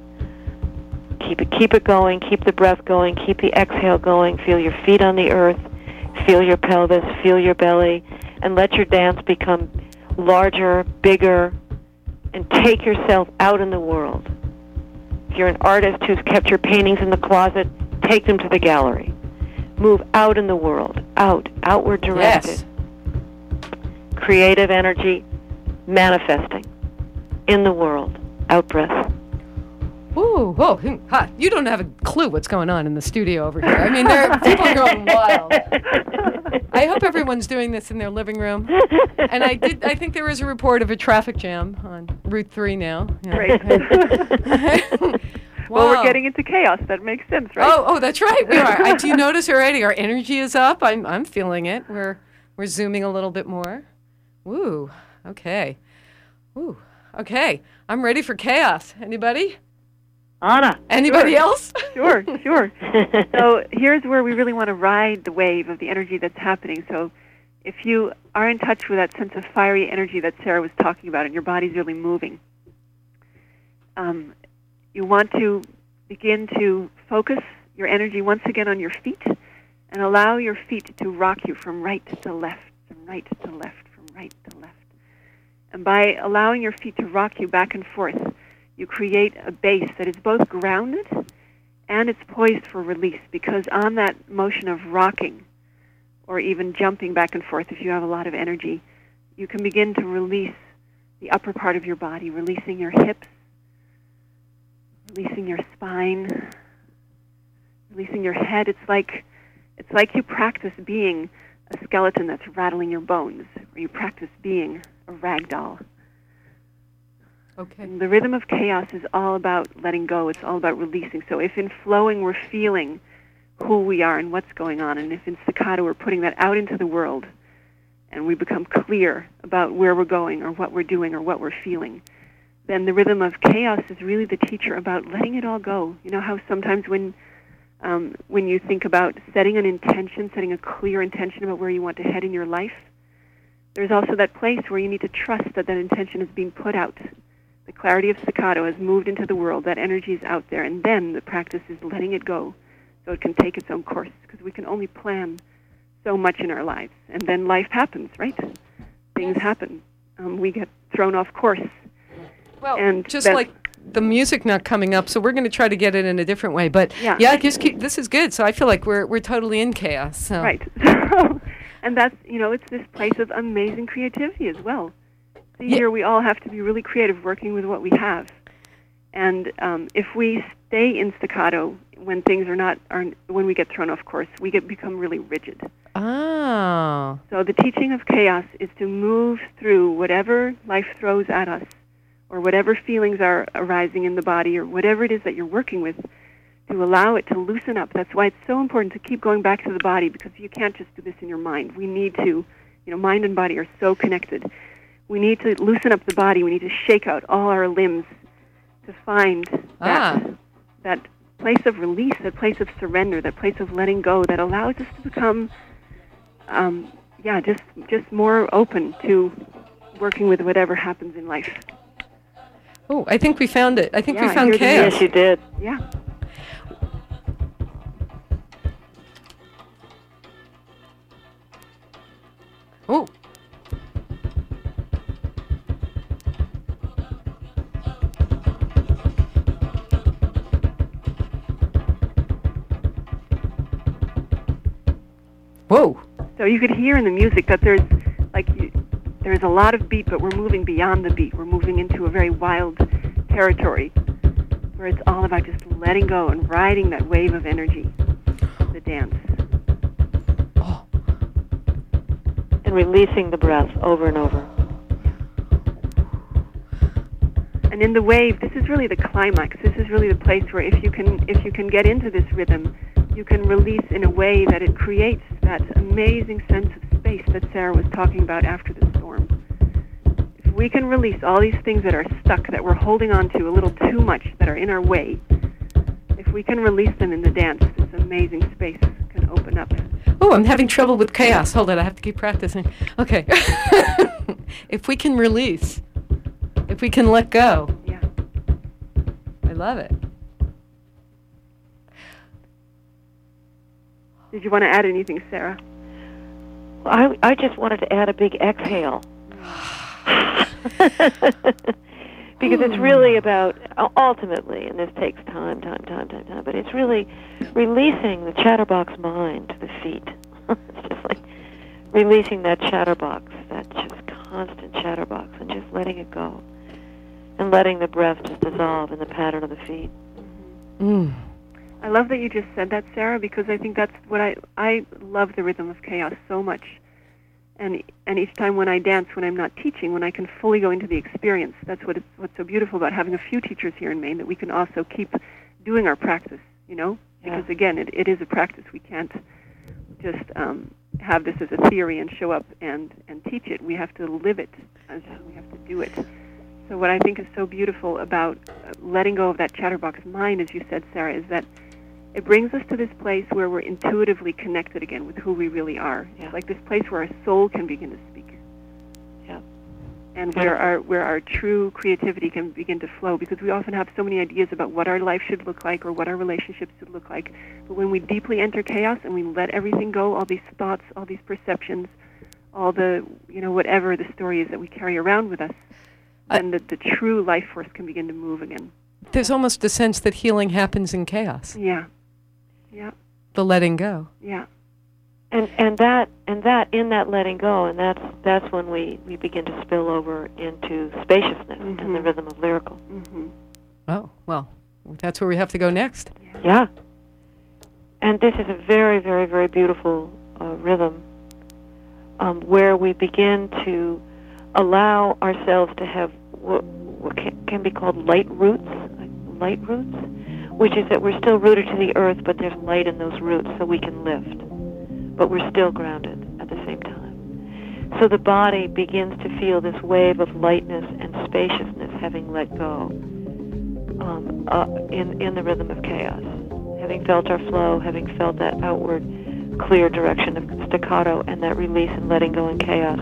Keep it, keep it going. Keep the breath going. Keep the exhale going. Feel your feet on the earth. Feel your pelvis. Feel your belly, and let your dance become larger, bigger, and take yourself out in the world. If you're an artist who's kept your paintings in the closet, take them to the gallery. Move out in the world, out, outward directed. Yes. Creative energy manifesting in the world. Out breath. Ooh, whoa, hmm, ha. You don't have a clue what's going on in the studio over here. I mean, there are people are going wild. I hope everyone's doing this in their living room. And I did. I think there was a report of a traffic jam on Route Three now. Yeah. Great. Well, we're getting into chaos. That makes sense, right? Oh, oh, that's right. We are. I, do you notice already? Our energy is up. I'm, I'm feeling it. We're, we're zooming a little bit more. Woo. Okay. Woo. Okay. I'm ready for chaos. Anybody? Anna. Anybody Sure. else? Sure, sure. so here's where we really want to ride the wave of the energy that's happening. So if you are in touch with that sense of fiery energy that Sarah was talking about and your body's really moving, um, you want to begin to focus your energy once again on your feet and allow your feet to rock you from right to left, from right to left, from right to left. And by allowing your feet to rock you back and forth, you create a base that is both grounded and it's poised for release because on that motion of rocking or even jumping back and forth if you have a lot of energy, you can begin to release the upper part of your body, releasing your hips, releasing your spine, releasing your head. It's like it's like you practice being a skeleton that's rattling your bones, or you practice being a rag doll. Okay. And the rhythm of chaos is all about letting go. It's all about releasing. So if in flowing we're feeling who we are and what's going on, and if in staccato we're putting that out into the world, and we become clear about where we're going or what we're doing or what we're feeling, then the rhythm of chaos is really the teacher about letting it all go. You know how sometimes when um, when you think about setting an intention, setting a clear intention about where you want to head in your life, there's also that place where you need to trust that that intention is being put out. The clarity of staccato has moved into the world. That energy is out there, and then the practice is letting it go, so it can take its own course. Because we can only plan so much in our lives, and then life happens, right? Things happen. Um, we get thrown off course. Well, And just like the music not coming up, so we're going to try to get it in a different way. But Yeah. yeah, just keep, this is good. So I feel like we're we're totally in chaos. So. Right. So, and that's you know, it's this place of amazing creativity as well. See, Yeah. here we all have to be really creative, working with what we have. And um, if we stay in staccato when things are not are when we get thrown off course. We get become really rigid. Ah. So the teaching of chaos is to move through whatever life throws at us, or whatever feelings are arising in the body, or whatever it is that you're working with, to allow it to loosen up. That's why it's so important to keep going back to the body because you can't just do this in your mind. We need to, you know, mind and body are so connected. We need to loosen up the body. We need to shake out all our limbs to find that Ah. that place of release, that place of surrender, that place of letting go that allows us to become, um, yeah, just just more open to working with whatever happens in life. Oh, I think we found it. I think Yeah, we found chaos. Yes, you did. Yeah. Oh. Whoa. So you could hear in the music that there's like there's a lot of beat, but we're moving beyond the beat. We're moving into a very wild territory where it's all about just letting go and riding that wave of energy, the dance. Oh. And releasing the breath over and over. And in the wave, this is really the climax. This is really the place where if you can if you can get into this rhythm, you can release in a way that it creates that amazing sense of space that Sarah was talking about after the storm. If we can release all these things that are stuck, that we're holding on to a little too much, that are in our way, if we can release them in the dance, this amazing space can open up. Oh, I'm having trouble with chaos. Hold on, I have to keep practicing. Okay. if we can release, if we can let go, Yeah. I love it. Did you want to add anything, Sarah? Well, I, I just wanted to add a big exhale. because it's really about, ultimately, and this takes time, time, time, time, time, but it's really releasing the chatterbox mind to the feet. it's just like releasing that chatterbox, that just constant chatterbox, and just letting it go. And letting the breath just dissolve in the pattern of the feet. Mm. I love that you just said that, Sarah, because I think that's what I I love the rhythm of chaos so much. And and each time when I dance, when I'm not teaching, when I can fully go into the experience, that's what is, what's so beautiful about having a few teachers here in Maine that we can also keep doing our practice. You know, Yeah. because again, it, it is a practice. We can't just um, have this as a theory and show up and and teach it. We have to live it. As we have to do it. So what I think is so beautiful about uh, letting go of that chatterbox mind, as you said, Sarah, is that it brings us to this place where we're intuitively connected again with who we really are. Yeah. It's like this place where our soul can begin to speak. Yeah. And where our where our true creativity can begin to flow because we often have so many ideas about what our life should look like or what our relationships should look like. But when we deeply enter chaos and we let everything go, all these thoughts, all these perceptions, all the you know, whatever the story is that we carry around with us, I- then the, the true life force can begin to move again. There's almost a sense that healing happens in chaos, Yeah. Yeah. the letting go. Yeah. and and that and that in that letting go and that's that's when we we begin to spill over into spaciousness and the Mhm. rhythm of lyrical Mhm. Oh, well, that's where we have to go next. yeah and this is a very very very beautiful uh, rhythm um, where we begin to allow ourselves to have what, what can, can be called light roots light roots which is that we're still rooted to the earth but there's light in those roots so we can lift. But we're still grounded at the same time. So the body begins to feel this wave of lightness and spaciousness having let go um, uh, in, in the rhythm of chaos. Having felt our flow, having felt that outward clear direction of staccato and that release and letting go in chaos,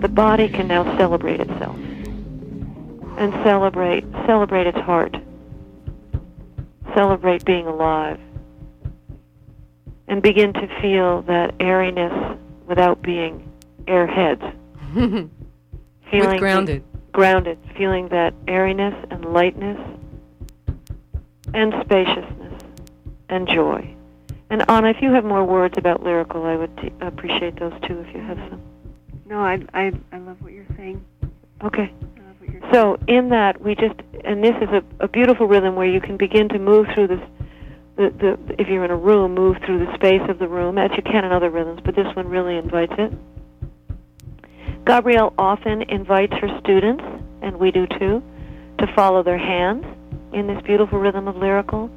the body can now celebrate itself and celebrate celebrate its heart, celebrate being alive, and begin to feel that airiness without being airheads. With Feeling grounded. grounded, feeling that airiness and lightness and spaciousness and joy. And Anna, if you have more words about lyrical, I would t- appreciate those too if you have some. No, I, I, I love what you're saying. Okay. So in that, we just and this is a, a beautiful rhythm where you can begin to move through this. The, the if you're in a room, move through the space of the room as you can in other rhythms, but this one really invites it. Gabrielle often invites her students, and we do too, to follow their hands in this beautiful rhythm of lyrical,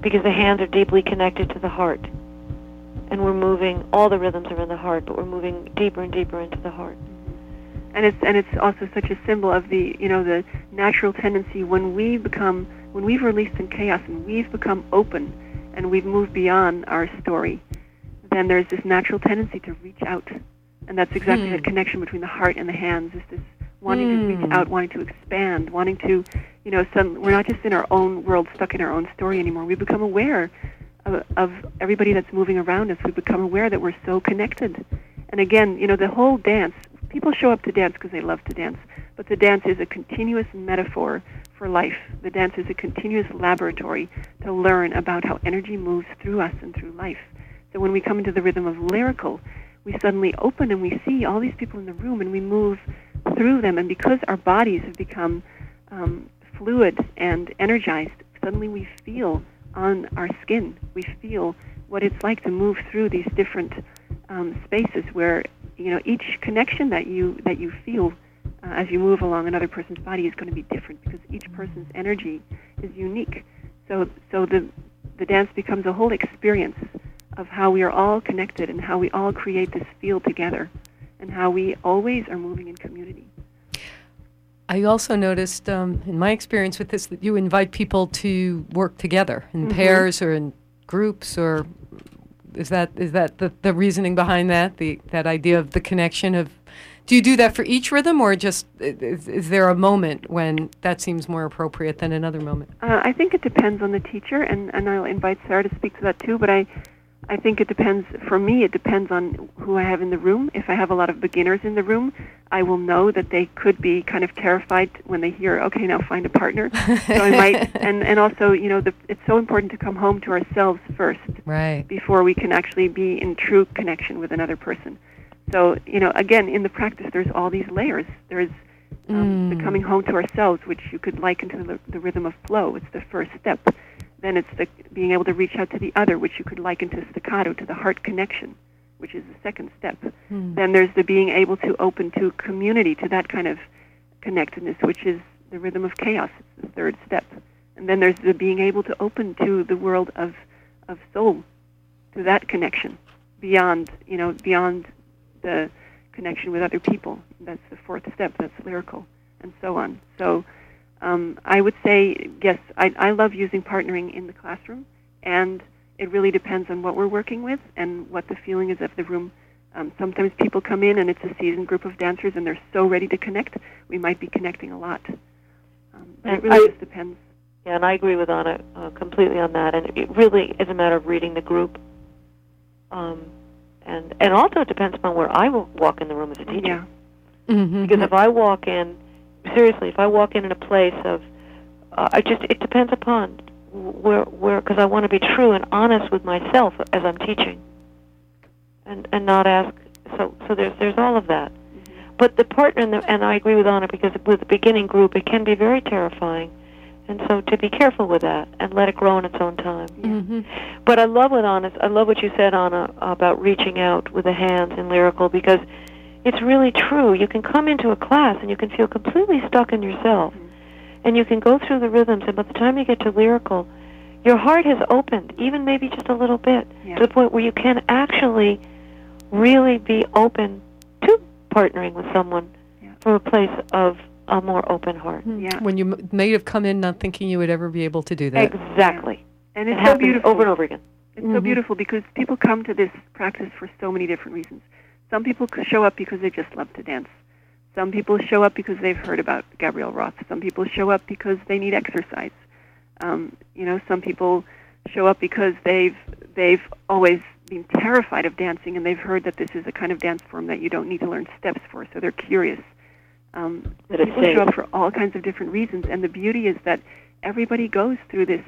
because the hands are deeply connected to the heart, and we're moving. All the rhythms are in the heart, but we're moving deeper and deeper into the heart and it's and it's also such a symbol of the you know the natural tendency when we become when we've released in chaos and we've become open and we've moved beyond our story then there's this natural tendency to reach out and that's exactly hmm. the connection between the heart and the hands is this wanting to reach hmm. out wanting to expand wanting to you know some we're not just in our own world stuck in our own story anymore we become aware of, of everybody that's moving around us we become aware that we're so connected and again you know the whole dance people show up to dance because they love to dance, but the dance is a continuous metaphor for life. The dance is a continuous laboratory to learn about how energy moves through us and through life. So when we come into the rhythm of lyrical, we suddenly open and we see all these people in the room and we move through them. And because our bodies have become um, fluid and energized, suddenly we feel on our skin, we feel what it's like to move through these different um, spaces where you know each connection that you that you feel uh, as you move along another person's body is going to be different because each person's energy is unique. So so the the dance becomes a whole experience of how we are all connected and how we all create this field together and how we always are moving in community. I also noticed um, in my experience with this that you invite people to work together in mm-hmm. pairs or in groups or is that is that the, the reasoning behind that? The that idea of the connection of do you do that for each rhythm, or just is, is there a moment when that seems more appropriate than another moment? Uh, I think it depends on the teacher, and, and I'll invite Sarah to speak to that too. But I I think it depends. For me, it depends on who I have in the room. If I have a lot of beginners in the room, I will know that they could be kind of terrified when they hear, "Okay, now find a partner." so I might, and and also, you know, the, it's so important to come home to ourselves first, right, before we can actually be in true connection with another person. So, you know, again, in the practice, there's all these layers. There's um, mm. the coming home to ourselves, which you could liken to the, the rhythm of flow. It's the first step then it's the being able to reach out to the other, which you could liken to staccato, to the heart connection, which is the second step. Hmm. Then there's the being able to open to community, to that kind of connectedness, which is the rhythm of chaos. It's the third step. And then there's the being able to open to the world of, of soul, to that connection, beyond, you know, beyond the connection with other people. That's the fourth step. That's lyrical, and so on. So um, I would say yes. I, I love using partnering in the classroom, and it really depends on what we're working with and what the feeling is of the room. Um, sometimes people come in and it's a seasoned group of dancers and they're so ready to connect. We might be connecting a lot. Um, and it really I, just depends. Yeah, and I agree with Anna uh, completely on that. And it really is a matter of reading the group. Um, and and also it depends upon where I walk in the room as a teacher. Yeah. Mm-hmm. Because if I walk in seriously, if I walk in in a place of, uh, I just it depends upon where where because I want to be true and honest with myself as I'm teaching, and and not ask. So so there's there's all of that. Mm-hmm. But the partner and, the, and I agree with Anna because with the beginning group it can be very terrifying, and so to be careful with that and let it grow in its own time. Mm-hmm. But I love what Anna I love what you said Anna about reaching out with the hands in lyrical because it's really true. You can come into a class and you can feel completely stuck in yourself. And you can go through the rhythms, and by the time you get to lyrical, your heart has opened, even maybe just a little bit, yeah. to the point where you can actually really be open to partnering with someone yeah. from a place of a more open heart. Mm-hmm. Yeah. When you m- may have come in not thinking you would ever be able to do that. Exactly. Yeah. And it's it so beautiful. over and over again. It's mm-hmm. so beautiful because people come to this practice for so many different reasons. Some people show up because they just love to dance. Some people show up because they've heard about Gabrielle Roth. Some people show up because they need exercise. Um, you know, some people show up because they've they've always been terrified of dancing and they've heard that this is a kind of dance form that you don't need to learn steps for, so they're curious. Um, people show up for all kinds of different reasons, and the beauty is that everybody goes through this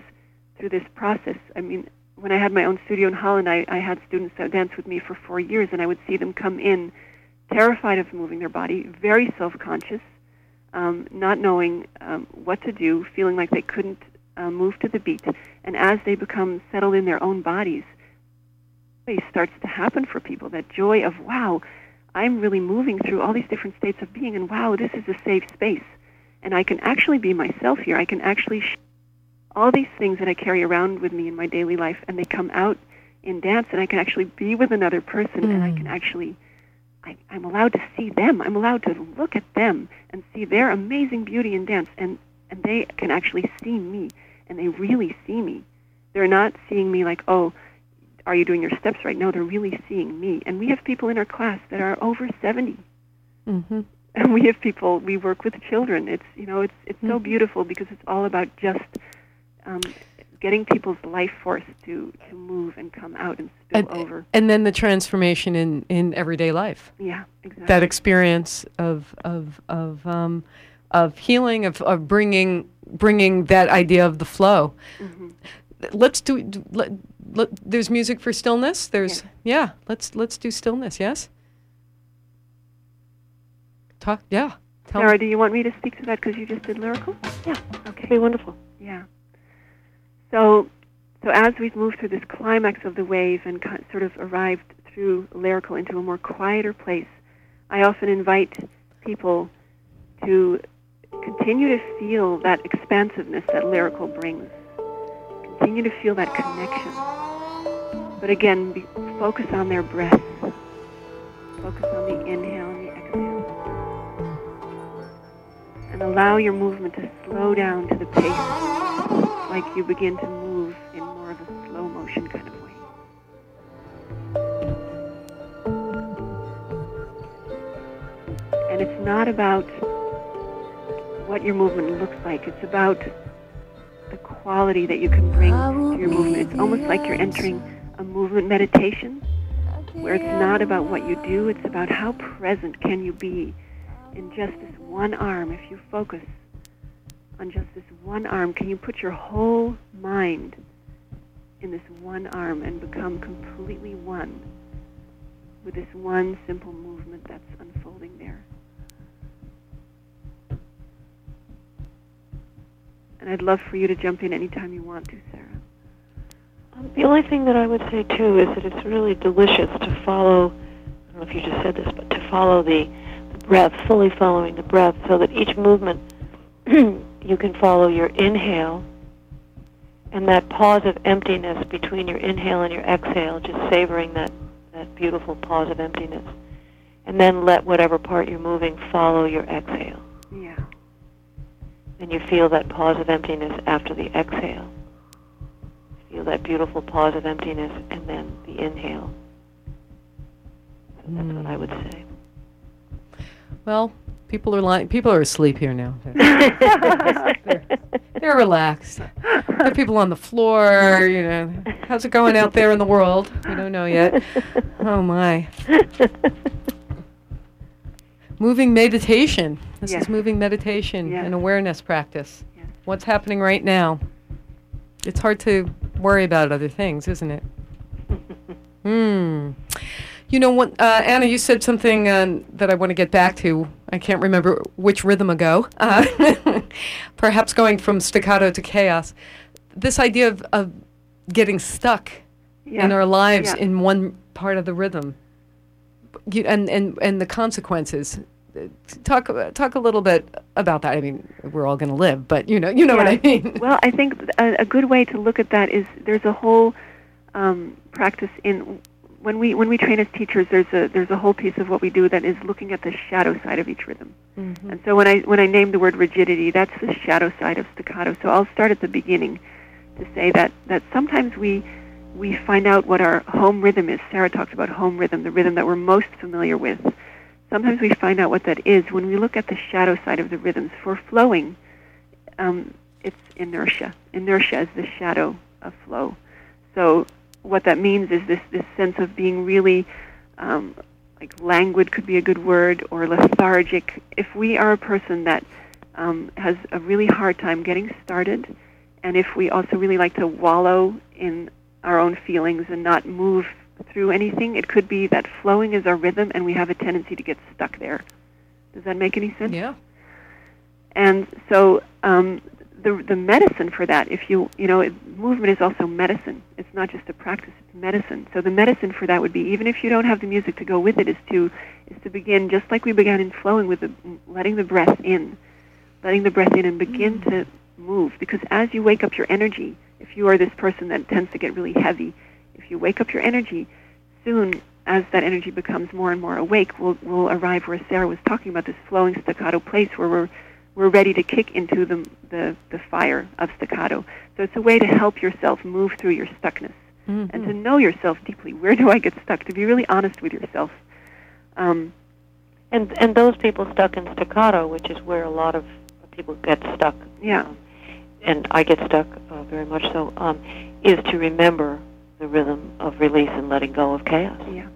through this process. I mean, when I had my own studio in Holland, I, I had students that danced with me for four years, and I would see them come in terrified of moving their body, very self-conscious, um, not knowing um, what to do, feeling like they couldn't uh, move to the beat. And as they become settled in their own bodies, joy starts to happen for people. That joy of, wow, I'm really moving through all these different states of being, and wow, this is a safe space. And I can actually be myself here. I can actually sh- all these things that I carry around with me in my daily life, and they come out in dance, and I can actually be with another person, and I can actually, I, I'm allowed to see them. I'm allowed to look at them and see their amazing beauty in dance, and and they can actually see me, and they really see me. They're not seeing me like, oh, are you doing your steps right? No, they're really seeing me. And we have people in our class that are over 70. Mm-hmm. And we have people, we work with children. It's, you know, it's, it's so Mhm. beautiful because it's all about just um, getting people's life force to, to move and come out and spill And, over. and then the transformation in, in everyday life. Yeah, exactly. That experience of of of um, of healing of, of bringing bringing that idea of the flow. hmm Let's do. let, let, there's music for stillness. There's yeah. Let's let's do stillness. Yes. Talk. Yeah. Tell Sarah, me. do you want me to speak to that because you just did lyrical? Yeah. Okay. Wonderful. Yeah. So, so as we've moved through this climax of the wave and sort of arrived through lyrical into a more quieter place, I often invite people to continue to feel that expansiveness that lyrical brings. Continue to feel that connection. But again, be, focus on their breath. Focus on the inhale and the exhale. And allow your movement to slow down to the pace like you begin to move in more of a slow motion kind of way. And it's not about what your movement looks like, it's about the quality that you can bring to your movement. It's almost like you're entering a movement meditation where it's not about what you do, it's about how present can you be in just this one arm. If you focus on just this one arm, can you put your whole mind in this one arm and become completely one with this one simple movement that's unfolding there? And I'd love for you to jump in anytime you want to, Sarah. Um, the only thing that I would say too is that it's really delicious to follow. I don't know if you just said this, but to follow the, the breath, fully following the breath, so that each movement you can follow your inhale and that pause of emptiness between your inhale and your exhale, just savoring that that beautiful pause of emptiness, and then let whatever part you're moving follow your exhale, Yeah. and you feel that pause of emptiness after the exhale. Feel that beautiful pause of emptiness and then the inhale. So that's what I would say. Well, people are lying. People are asleep here now. They're, they're relaxed. There are people on the floor. You know, how's it going out there in the world? We don't know yet. Oh my. Moving meditation. This Yes. is moving meditation Yes. and awareness practice. Yes. What's happening right now? It's hard to worry about other things, isn't it? Hmm. You know, what, uh, Anna, you said something uh, that I want to get back to. I can't remember which rhythm ago. Uh, perhaps going from staccato to chaos. This idea of, of getting stuck Yeah. in our lives Yeah. in one part of the rhythm, you, and and and the consequences. Talk talk a little bit about that. I mean, we're all going to live, but you know, you know what I mean. Well, I think a, a good way to look at that is there's a whole um, practice in when we when we train as teachers. There's a there's a whole piece of what we do that is looking at the shadow side of each rhythm. Mhm. And so when I when I name the word rigidity, that's the shadow side of staccato. So I'll start at the beginning to say that that sometimes we we find out what our home rhythm is. Sarah talked about home rhythm, the rhythm that we're most familiar with. Sometimes we find out what that is when we look at the shadow side of the rhythms. For flowing, um, it's inertia. Inertia is the shadow of flow. So what that means is this this sense of being really um, like languid could be a good word or lethargic. If we are a person that um, has a really hard time getting started, and if we also really like to wallow in our own feelings and not move through anything, it could be that flowing is our rhythm and we have a tendency to get stuck there. Does that make any sense? Yeah. And so um, the the medicine for that, if you you know, it, movement is also medicine. It's not just a practice; it's medicine. So the medicine for that would be, even if you don't have the music to go with it, is to is to begin just like we began in flowing with the letting the breath in, letting the breath in, and begin mm. to move. Because as you wake up your energy, if you are this person that tends to get really heavy, if you wake up your energy, soon as that energy becomes more and more awake, we'll, we'll arrive where Sarah was talking about this flowing staccato place where we're, we're ready to kick into the, the, the fire of staccato. So it's a way to help yourself move through your stuckness mm-hmm. and to know yourself deeply. Where do I get stuck? To be really honest with yourself. Um, and, and those people stuck in staccato, which is where a lot of people get stuck. Yeah. Um, and I get stuck uh, very much so, um, is to remember the rhythm of release and letting go of chaos. Yeah.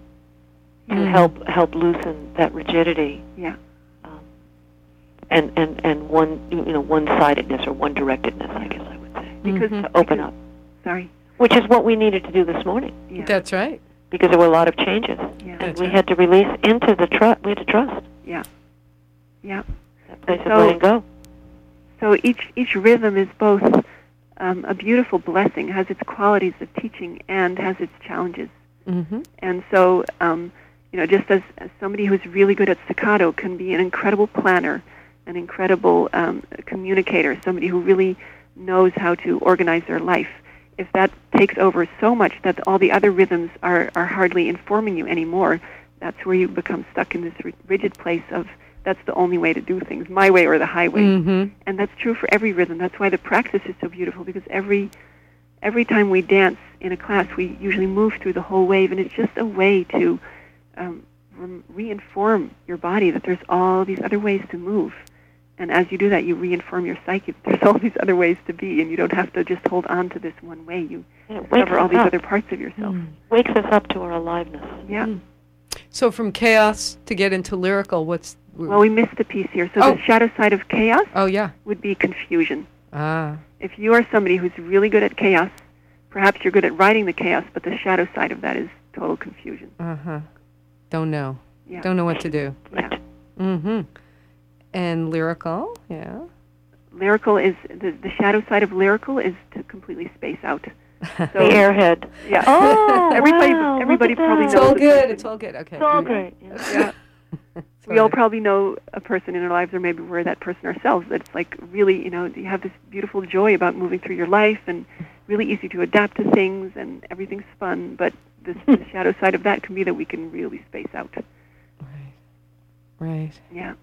To mm-hmm. help help loosen that rigidity. Yeah. And and and one you know one sidedness or one directedness, I guess I would say. Because mm-hmm. to open because, up. Sorry. Which is what we needed to do this morning. Yeah. That's right. Because there were a lot of changes, yeah. and That's we right. had to release into the trust. We had to trust. Yeah. Yeah. That place So- of letting go. So each each rhythm is both um, a beautiful blessing, has its qualities of teaching, and has its challenges. Mm-hmm. And so, um, you know, just as, as somebody who's really good at staccato can be an incredible planner, an incredible um, communicator, somebody who really knows how to organize their life. If that takes over so much that all the other rhythms are, are hardly informing you anymore, that's where you become stuck in this rigid place of that's the only way to do things, my way or the highway. Mm-hmm. And that's true for every rhythm. That's why the practice is so beautiful because every every time we dance in a class, we usually move through the whole wave, and it's just a way to um, re- reinform your body that there's all these other ways to move. And as you do that, you reinform your psyche. There's all these other ways to be, and you don't have to just hold on to this one way. You And it discover all these up. other parts of yourself. Mm. Wakes us up to our aliveness. Yeah. Mm. So from chaos to get into lyrical, what's Well, we missed a piece here. So Oh. the shadow side of chaos oh yeah would be confusion. ah if you are somebody who's really good at chaos, perhaps you're good at writing the chaos, but the shadow side of that is total confusion. uh huh don't know Yeah. don't know what to do yeah. mm-hmm and lyrical yeah Lyrical is the, the shadow side of lyrical is to completely space out. So the airhead. yeah. Oh, everybody wow, everybody probably that. it's all good person. it's all good okay It's all great. Yeah. Yeah. We all all probably know a person in our lives, or maybe we're that person ourselves. That's like really, you know, you have this beautiful joy about moving through your life, and really easy to adapt to things, and everything's fun. But this, the shadow side of that can be that we can really space out. right right Yeah.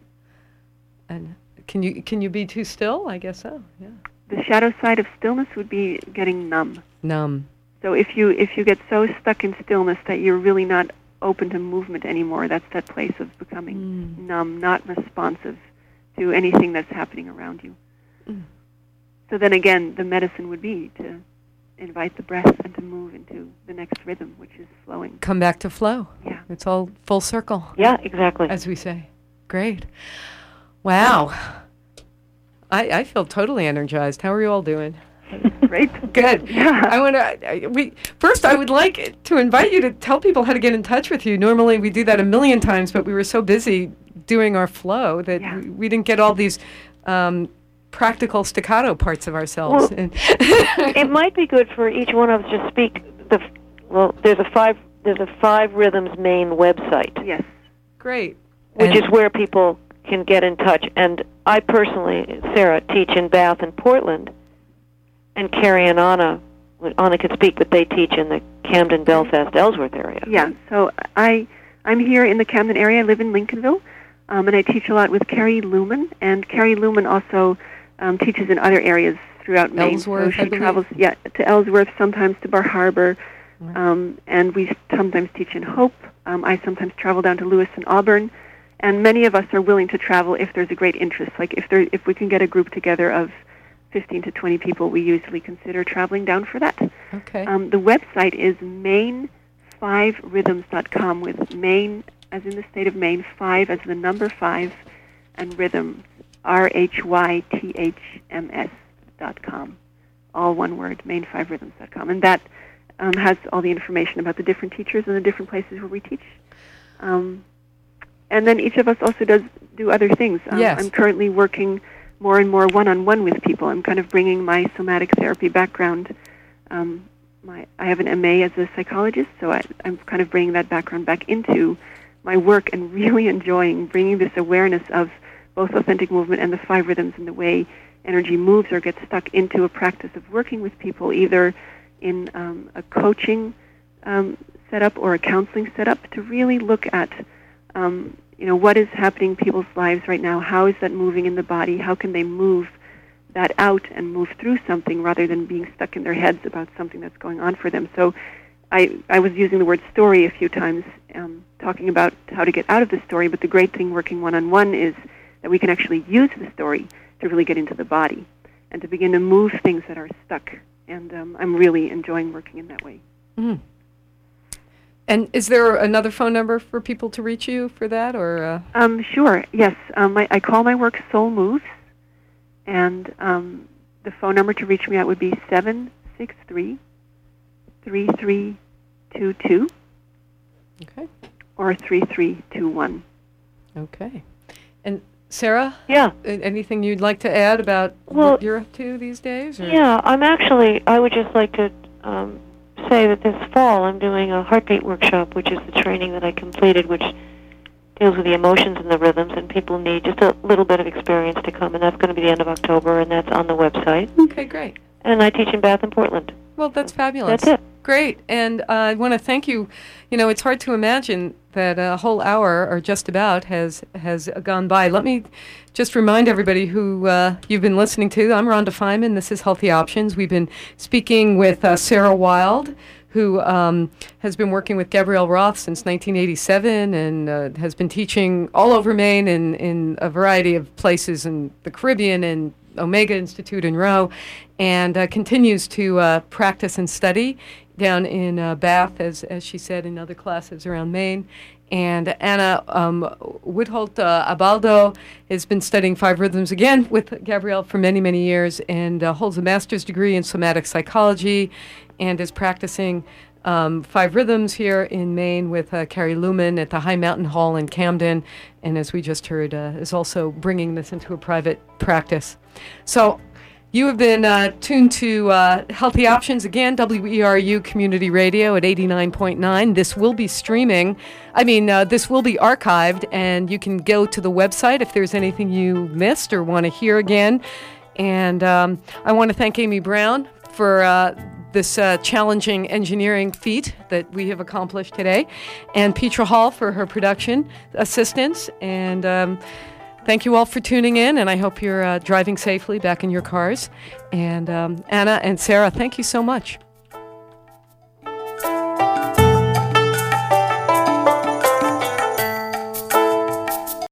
And can you can you be too still i guess so yeah The shadow side of stillness would be getting numb. numb So if you if you get so stuck in stillness that you're really not open to movement anymore, that's that place of becoming Mm. numb, not responsive to anything that's happening around you. Mm. So then again, the medicine would be to invite the breath and to move into the next rhythm, which is flowing. come back to flow Yeah. it's all full circle Yeah, exactly. as we say. Great. Wow. I, I feel totally energized. How are you all doing? Great. Good. Yeah. I want to. We first. I would like to invite you to tell people how to get in touch with you. Normally, we do that a million times, but we were so busy doing our flow that Yeah. we, we didn't get all these um, practical staccato parts of ourselves. Well, And- it might be good for each one of us to speak the well there's a five there's a five rhythms Maine website Yes. Great. which And- is where people can get in touch and i personally sarah teach in bath and portland and carrie and anna anna could speak but they teach in the camden belfast ellsworth area Yeah. So I I'm here in the Camden area. I live in Lincolnville, um, and I teach a lot with Carrie Lumen. And Carrie Lumen also um, teaches in other areas throughout Maine. Ellsworth, so she believe. travels yeah to Ellsworth, sometimes to Bar Harbor, um, and we sometimes teach in Hope. Um, I sometimes travel down to Lewis and Auburn. And many of us are willing to travel if there's a great interest. Like if there, if we can get a group together of 15 to 20 people, we usually consider traveling down for that. Okay. Um, the website is maine5rhythms.com with Maine as in the state of Maine, five as the number five, and rhythms, R H Y T H M S dot com. All one word, maine5rhythms.com. And that um, has all the information about the different teachers and the different places where we teach. Um, and then each of us also does do other things. Um, Yes. I'm currently working more and more one-on-one with people. I'm kind of bringing my somatic therapy background. Um, my, I have an MA as a psychologist, so I, I'm kind of bringing that background back into my work and really enjoying bringing this awareness of both authentic movement and the five rhythms and the way energy moves or gets stuck into a practice of working with people, either in um, a coaching um, setup or a counseling setup, to really look at um, you know what is happening in people's lives right now. How is that moving in the body? How can they move that out and move through something rather than being stuck in their heads about something that's going on for them? So. I, I was using the word story a few times, um, talking about how to get out of the story, but the great thing working one on one is that we can actually use the story to really get into the body and to begin to move things that are stuck. And um, I'm really enjoying working in that way. Mm. And is there another phone number for people to reach you for that, or? Uh... Um, sure. Yes, um, I, I, call my work Soul Moves, and um, the phone number to reach me at would be seven six three three three two two. Okay. Or three three two one. Okay. And Sarah? Yeah. Anything you'd like to add about well, what you're up to these days? Or? Yeah, I'm actually, I would just like to um, say that this fall I'm doing a heartbeat workshop, which is the training that I completed, which deals with the emotions and the rhythms, and people need just a little bit of experience to come, and that's going to be the end of October, and that's on the website. Okay, great. And I teach in Bath and Portland. Well, that's fabulous. That's it. Great. And uh, I want to thank you. You know, it's hard to imagine that a whole hour or just about has has gone by. Let me just remind everybody who uh, you've been listening to. I'm Rhonda Feinman. This is Healthy Options. We've been speaking with uh, Sarah Wild, who um, has been working with Gabrielle Roth since 1987 and uh, has been teaching all over Maine and in a variety of places in the Caribbean and Omega Institute in Roe, and uh, continues to uh, practice and study down in uh, Bath, as, as she said, in other classes around Maine. And Anna um, Woodholt uh, Abaldo has been studying five rhythms again with Gabrielle for many, many years and uh, holds a master's degree in somatic psychology and is practicing um, five rhythms here in Maine with uh, Carrie Lumen at the High Mountain Hall in Camden. And as we just heard, uh, is also bringing this into a private practice. So you have been uh, tuned to uh, Healthy Options again, WERU Community Radio at 89.9. This will be streaming. I mean, uh, this will be archived, and you can go to the website if there's anything you missed or want to hear again. And um, I want to thank Amy Brown for uh, this uh, challenging engineering feat that we have accomplished today, and Petra Hall for her production assistance. And um, Thank you all for tuning in, and I hope you're uh, driving safely back in your cars. And um, Anna and Sarah, thank you so much.